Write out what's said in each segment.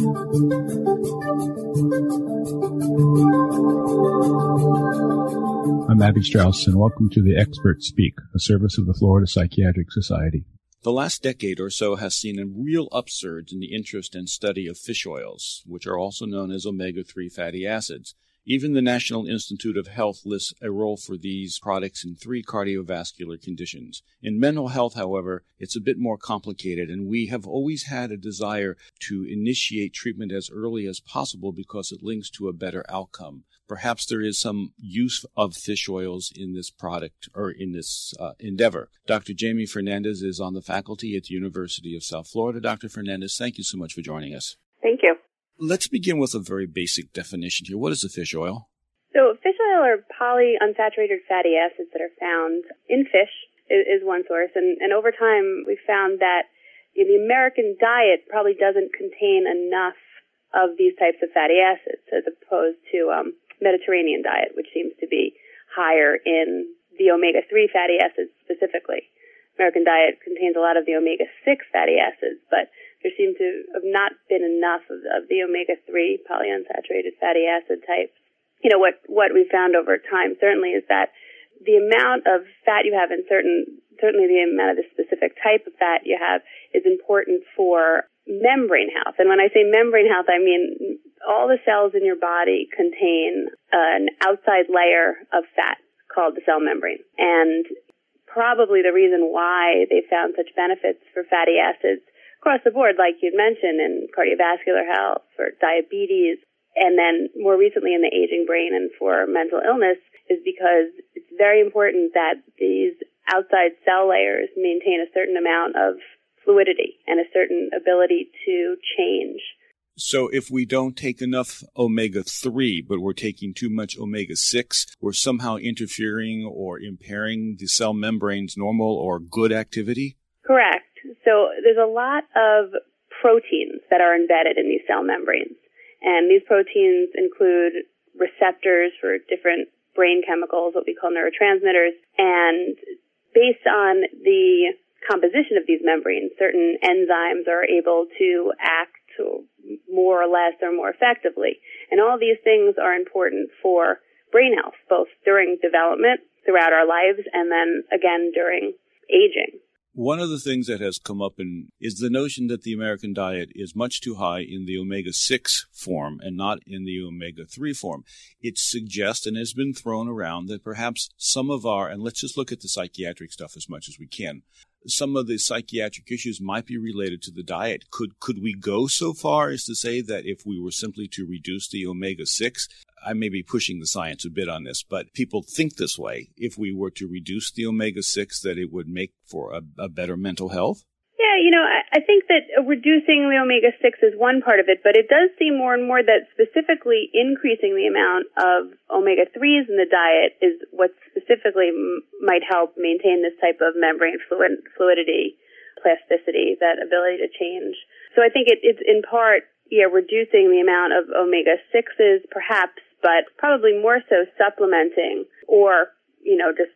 I'm Abby Strauss, and welcome to the Expert Speak, a service of the Florida Psychiatric Society. The last decade or so has seen a real upsurge in the interest and study of fish oils, which are also known as omega 3 fatty acids. Even the National Institute of Health lists a role for these products in three cardiovascular conditions. In mental health, however, it's a bit more complicated, and we have always had a desire to initiate treatment as early as possible because it links to a better outcome. Perhaps there is some use of fish oils in this product or in this uh, endeavor. Dr. Jaime Fernandez is on the faculty at the University of South Florida. Dr. Fernandez, thank you so much for joining us. Thank you. Let's begin with a very basic definition here. What is a fish oil? So, fish oil are polyunsaturated fatty acids that are found in fish, is, one source. And, and over time, we've found that the American diet probably doesn't contain enough of these types of fatty acids as opposed to um, Mediterranean diet, which seems to be higher in the omega 3 fatty acids specifically. American diet contains a lot of the omega 6 fatty acids, but there seemed to have not been enough of, of the omega-3 polyunsaturated fatty acid types. You know, what, what we found over time certainly is that the amount of fat you have in certain, certainly the amount of the specific type of fat you have is important for membrane health. And when I say membrane health, I mean all the cells in your body contain an outside layer of fat called the cell membrane. And probably the reason why they found such benefits for fatty acids across the board, like you'd mentioned, in cardiovascular health, or diabetes, and then more recently in the aging brain and for mental illness, is because it's very important that these outside cell layers maintain a certain amount of fluidity and a certain ability to change. So if we don't take enough omega 3, but we're taking too much omega 6, we're somehow interfering or impairing the cell membrane's normal or good activity? Correct. So there's a lot of proteins that are embedded in these cell membranes. And these proteins include receptors for different brain chemicals, what we call neurotransmitters. And based on the composition of these membranes, certain enzymes are able to act more or less or more effectively. And all these things are important for brain health, both during development, throughout our lives, and then again during aging. One of the things that has come up in, is the notion that the American diet is much too high in the omega 6 form and not in the omega 3 form. It suggests and has been thrown around that perhaps some of our, and let's just look at the psychiatric stuff as much as we can, some of the psychiatric issues might be related to the diet. Could could we go so far as to say that if we were simply to reduce the omega six, I may be pushing the science a bit on this, but people think this way. If we were to reduce the omega six, that it would make for a, a better mental health. Yeah, you know, I, I think that uh, reducing the omega 6 is one part of it, but it does seem more and more that specifically increasing the amount of omega 3s in the diet is what specifically m- might help maintain this type of membrane fluid, fluidity, plasticity, that ability to change. So I think it, it's in part, yeah, reducing the amount of omega 6s perhaps, but probably more so supplementing or, you know, just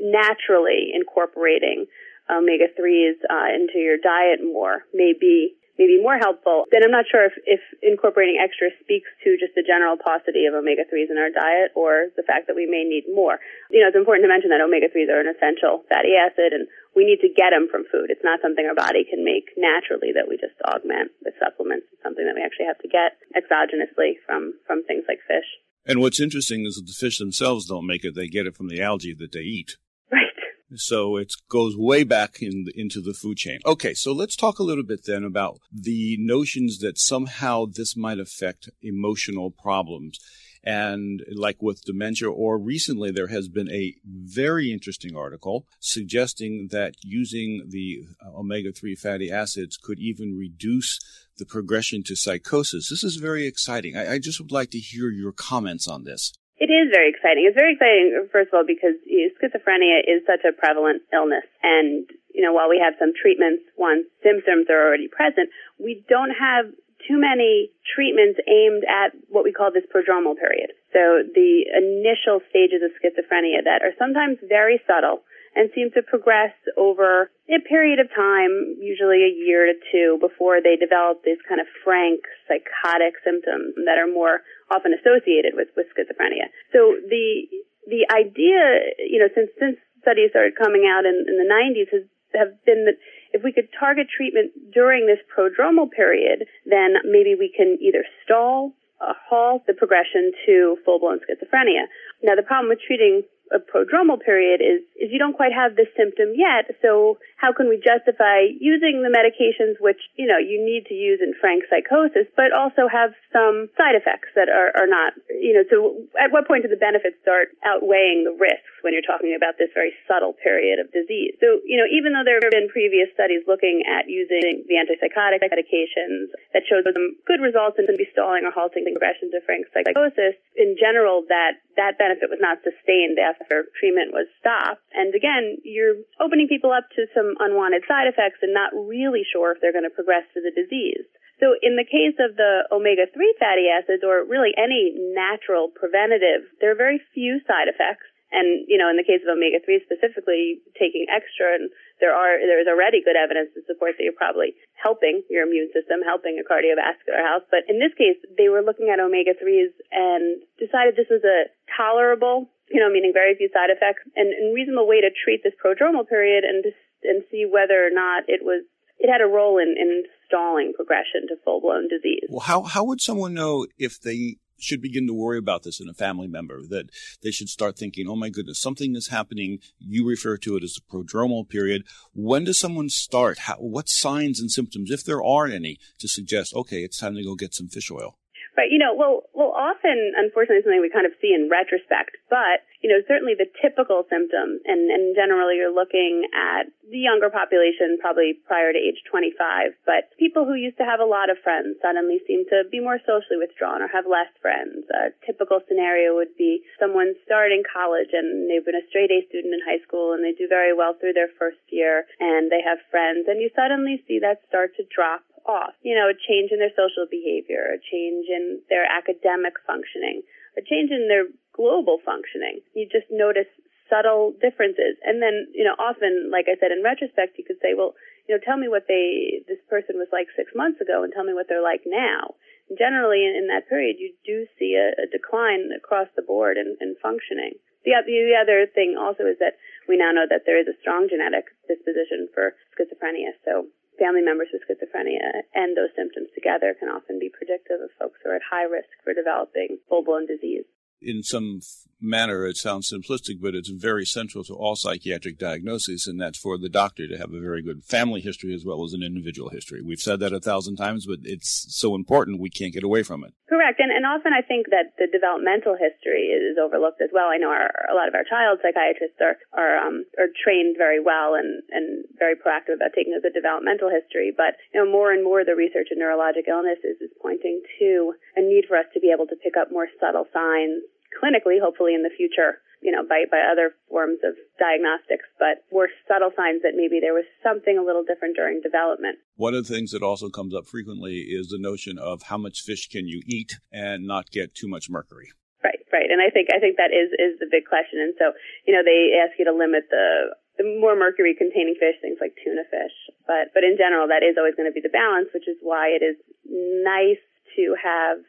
naturally incorporating omega threes uh, into your diet more may be maybe more helpful. Then I'm not sure if, if incorporating extra speaks to just the general paucity of omega threes in our diet or the fact that we may need more. You know, it's important to mention that omega threes are an essential fatty acid and we need to get them from food. It's not something our body can make naturally that we just augment with supplements. It's something that we actually have to get exogenously from, from things like fish. And what's interesting is that the fish themselves don't make it. They get it from the algae that they eat. Right. So it goes way back in into the food chain. Okay, so let's talk a little bit then about the notions that somehow this might affect emotional problems. And like with dementia, or recently there has been a very interesting article suggesting that using the uh, omega 3 fatty acids could even reduce the progression to psychosis. This is very exciting. I, I just would like to hear your comments on this. It is very exciting. It's very exciting, first of all, because you know, schizophrenia is such a prevalent illness. And, you know, while we have some treatments once symptoms are already present, we don't have too many treatments aimed at what we call this prodromal period. So the initial stages of schizophrenia that are sometimes very subtle and seem to progress over a period of time, usually a year to two, before they develop these kind of frank psychotic symptoms that are more often associated with, with schizophrenia. So the the idea, you know, since since studies started coming out in, in the 90s, has have been that if we could target treatment during this prodromal period, then maybe we can either stall or halt the progression to full blown schizophrenia. Now, the problem with treating a prodromal period is, is you don't quite have this symptom yet. So how can we justify using the medications which, you know, you need to use in frank psychosis, but also have some side effects that are, are not, you know, so at what point do the benefits start outweighing the risks when you're talking about this very subtle period of disease? So, you know, even though there have been previous studies looking at using the antipsychotic medications that showed some good results in stalling or halting the progression to frank psychosis, in general, that, that benefit was not sustained after after treatment was stopped. And again, you're opening people up to some unwanted side effects and not really sure if they're going to progress to the disease. So in the case of the omega-3 fatty acids or really any natural preventative, there are very few side effects. And, you know, in the case of omega-3 specifically, taking extra, and there are, there is already good evidence to support that you're probably helping your immune system, helping your cardiovascular health. But in this case, they were looking at omega-3s and decided this was a tolerable you know, meaning very few side effects, and, and reasonable way to treat this prodromal period and and see whether or not it was it had a role in, in stalling progression to full blown disease. Well, how how would someone know if they should begin to worry about this in a family member that they should start thinking, oh my goodness, something is happening. You refer to it as a prodromal period. When does someone start? How, what signs and symptoms, if there are any, to suggest, okay, it's time to go get some fish oil? Right. You know, well, well, often, unfortunately, something we kind of see in retrospect, but, you know, certainly the typical symptom, and, and generally you're looking at the younger population, probably prior to age 25, but people who used to have a lot of friends suddenly seem to be more socially withdrawn or have less friends. A typical scenario would be someone starting college and they've been a straight A student in high school and they do very well through their first year and they have friends and you suddenly see that start to drop off. You know, a change in their social behavior, a change in their academic functioning, a change in their global functioning. You just notice subtle differences. And then, you know, often, like I said, in retrospect, you could say, well, you know, tell me what they, this person was like six months ago and tell me what they're like now. Generally, in, in, that period, you do see a, a decline across the board in, in functioning. The, the other thing also is that we now know that there is a strong genetic disposition for schizophrenia. So family members with schizophrenia and those symptoms together can often be predictive of folks who are at high risk for developing full blown disease in some manner, it sounds simplistic, but it's very central to all psychiatric diagnoses, and that's for the doctor to have a very good family history as well as an individual history. We've said that a thousand times, but it's so important we can't get away from it. Correct, and, and often I think that the developmental history is overlooked as well. I know our, a lot of our child psychiatrists are are um, are trained very well and and very proactive about taking a good developmental history, but you know more and more the research in neurologic illnesses is pointing to a need for us to be able to pick up more subtle signs clinically, hopefully in the future, you know, by, by other forms of diagnostics, but were subtle signs that maybe there was something a little different during development. One of the things that also comes up frequently is the notion of how much fish can you eat and not get too much mercury. Right, right. And I think I think that is is the big question. And so, you know, they ask you to limit the the more mercury containing fish, things like tuna fish. But but in general that is always going to be the balance, which is why it is nice to have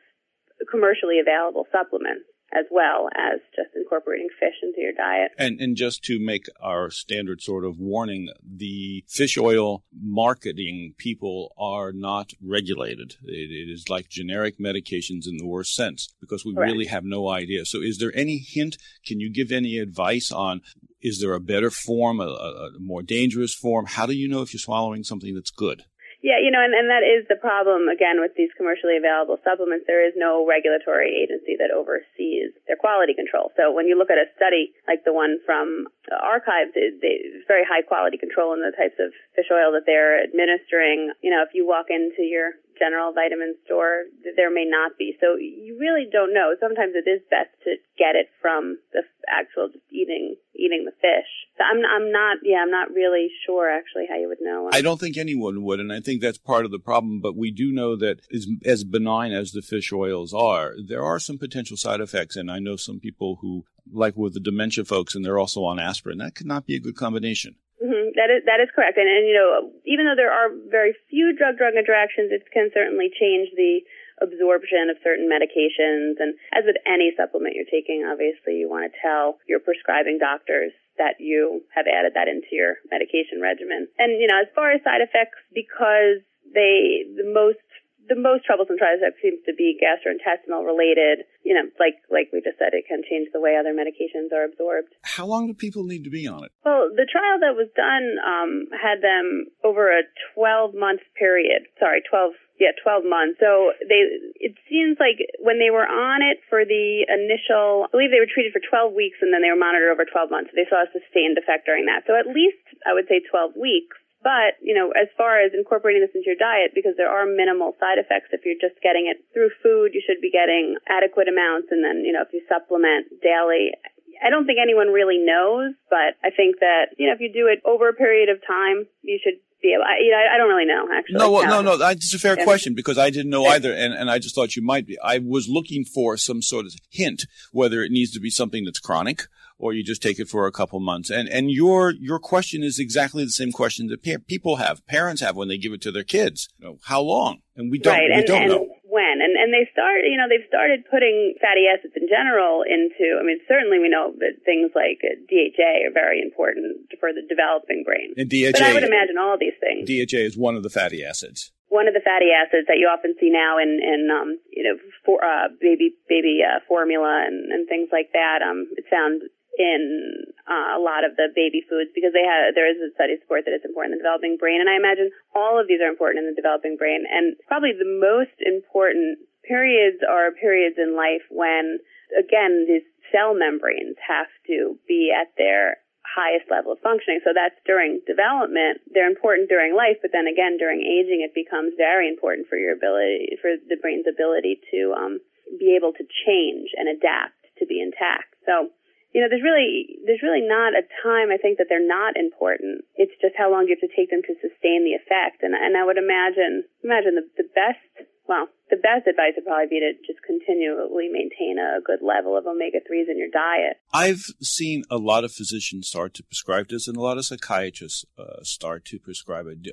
commercially available supplements as well as just incorporating fish into your diet. And and just to make our standard sort of warning, the fish oil marketing people are not regulated. it, it is like generic medications in the worst sense because we Correct. really have no idea. So is there any hint? Can you give any advice on is there a better form, a, a more dangerous form? How do you know if you're swallowing something that's good? Yeah, you know, and, and that is the problem again with these commercially available supplements. There is no regulatory agency that oversees their quality control. So when you look at a study like the one from Archives, it, it's very high quality control in the types of fish oil that they're administering. You know, if you walk into your general vitamin store, there may not be. So you really don't know. Sometimes it is best to get it from the actual just eating eating the fish. So I'm I'm not yeah I'm not really sure actually how you would know. I don't think anyone would, and I think that's part of the problem. But we do know that as as benign as the fish oils are, there are some potential side effects, and I know some people who like with the dementia folks, and they're also on aspirin. That could not be a good combination. Mm-hmm. That is that is correct, and, and you know, even though there are very few drug-drug interactions, it can certainly change the absorption of certain medications. And as with any supplement you're taking, obviously you want to tell your prescribing doctors that you have added that into your medication regimen. And you know, as far as side effects, because they the most the most troublesome side effect seems to be gastrointestinal related. You know, like like we just said, it can change the way other medications are absorbed. How long do people need to be on it? Well, the trial that was done um, had them over a 12 month period. Sorry, 12 yeah, 12 months. So they, it seems like when they were on it for the initial, I believe they were treated for 12 weeks and then they were monitored over 12 months. So they saw a sustained effect during that. So at least I would say 12 weeks. But, you know, as far as incorporating this into your diet, because there are minimal side effects, if you're just getting it through food, you should be getting adequate amounts. And then, you know, if you supplement daily, I don't think anyone really knows, but I think that, you know, if you do it over a period of time, you should be able, I, you know, I don't really know actually. No, well, no, no, that's a fair yeah. question because I didn't know either. And, and I just thought you might be. I was looking for some sort of hint whether it needs to be something that's chronic or you just take it for a couple months. And and your your question is exactly the same question that people have, parents have when they give it to their kids. You know, how long? And we don't right. we and, don't and know. When and and they start, you know, they've started putting fatty acids in general into. I mean, certainly we know that things like DHA are very important for the developing brain. And DHA, but I would imagine all these things. DHA is one of the fatty acids one of the fatty acids that you often see now in in um you know for uh baby baby uh, formula and and things like that um it's found in uh, a lot of the baby foods because they have there is a study support that it's important in the developing brain, and I imagine all of these are important in the developing brain. And probably the most important periods are periods in life when, again, these cell membranes have to be at their highest level of functioning. So that's during development. They're important during life, but then again, during aging, it becomes very important for your ability, for the brain's ability to um, be able to change and adapt to be intact. So you know, there's really there's really not a time I think that they're not important. It's just how long you have to take them to sustain the effect. And and I would imagine imagine the the best well, the best advice would probably be to just continually maintain a good level of omega 3s in your diet. I've seen a lot of physicians start to prescribe this and a lot of psychiatrists uh, start to prescribe it.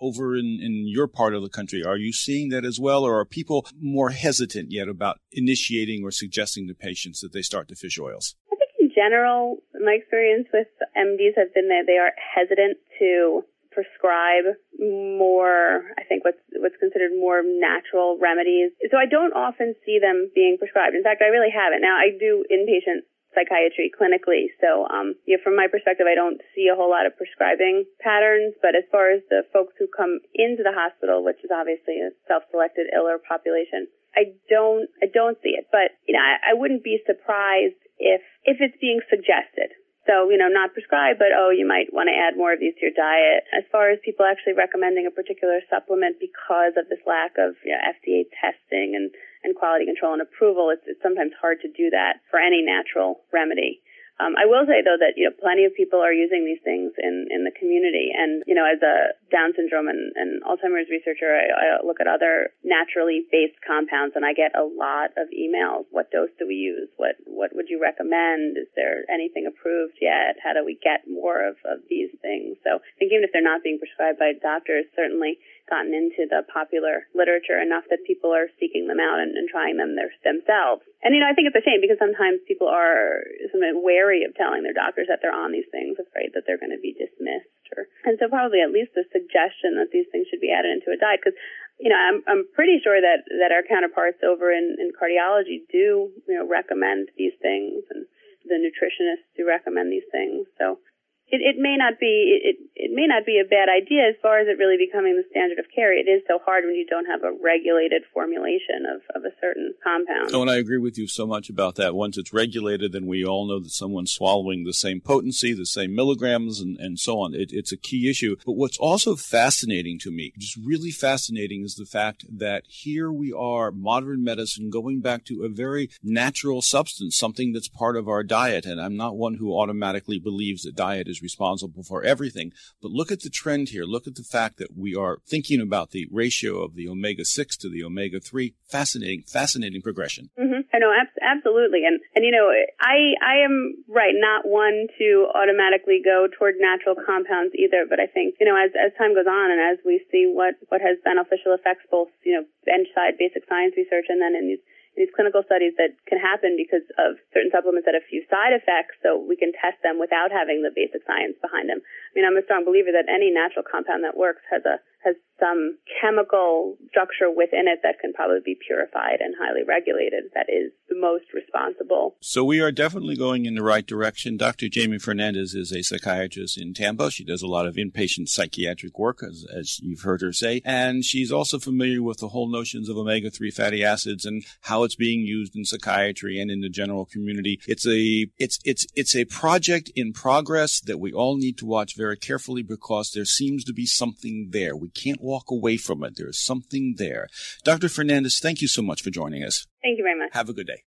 Over in, in your part of the country, are you seeing that as well, or are people more hesitant yet about initiating or suggesting to patients that they start the fish oils? General, my experience with MDs have been that they are hesitant to prescribe more, I think what's what's considered more natural remedies. So I don't often see them being prescribed. In fact, I really haven't. Now I do inpatient psychiatry clinically, so um, yeah, from my perspective, I don't see a whole lot of prescribing patterns. But as far as the folks who come into the hospital, which is obviously a self-selected iller population, I don't I don't see it. But you know, I, I wouldn't be surprised if if it's being suggested. So, you know, not prescribed, but oh, you might want to add more of these to your diet. As far as people actually recommending a particular supplement because of this lack of you know, FDA testing and, and quality control and approval, it's, it's sometimes hard to do that for any natural remedy. Um, I will say though that you know plenty of people are using these things in in the community, and you know as a Down syndrome and, and Alzheimer's researcher, I, I look at other naturally based compounds, and I get a lot of emails. What dose do we use? What what would you recommend? Is there anything approved yet? How do we get more of, of these things? So I think even if they're not being prescribed by doctors, certainly gotten into the popular literature enough that people are seeking them out and, and trying them their, themselves. And you know, I think it's a shame because sometimes people are somewhat wary of telling their doctors that they're on these things, afraid that they're going to be dismissed. Or, and so probably at least the suggestion that these things should be added into a diet because you know, I'm I'm pretty sure that that our counterparts over in, in cardiology do you know recommend these things, and the nutritionists do recommend these things. So it, it may not be it, it may not be a bad idea as far as it really becoming the standard of care. It is so hard when you don't have a regulated formulation of, of a certain compound. Oh, and I agree with you so much about that. Once it's regulated, then we all know that someone's swallowing the same potency, the same milligrams, and, and so on. It, it's a key issue. But what's also fascinating to me, just really fascinating, is the fact that here we are, modern medicine, going back to a very natural substance, something that's part of our diet. And I'm not one who automatically believes that diet is responsible for everything. But look at the trend here. Look at the fact that we are thinking about the ratio of the omega 6 to the omega 3. Fascinating, fascinating progression. Mm-hmm. I know, ab- absolutely. And, and, you know, I, I am right, not one to automatically go toward natural compounds either. But I think, you know, as, as time goes on and as we see what, what has beneficial effects, both, you know, bench side basic science research and then in these these clinical studies that can happen because of certain supplements that have few side effects, so we can test them without having the basic science behind them. I mean, I'm a strong believer that any natural compound that works has a has some chemical structure within it that can probably be purified and highly regulated that is the most responsible. So we are definitely going in the right direction. Dr. Jaime Fernandez is a psychiatrist in Tampa. She does a lot of inpatient psychiatric work, as, as you've heard her say, and she's also familiar with the whole notions of omega-3 fatty acids and how it's being used in psychiatry and in the general community. It's a, it's, it's, it's a project in progress that we all need to watch very carefully because there seems to be something there. We can't walk away from it. There is something there. Dr. Fernandez, thank you so much for joining us. Thank you very much. Have a good day.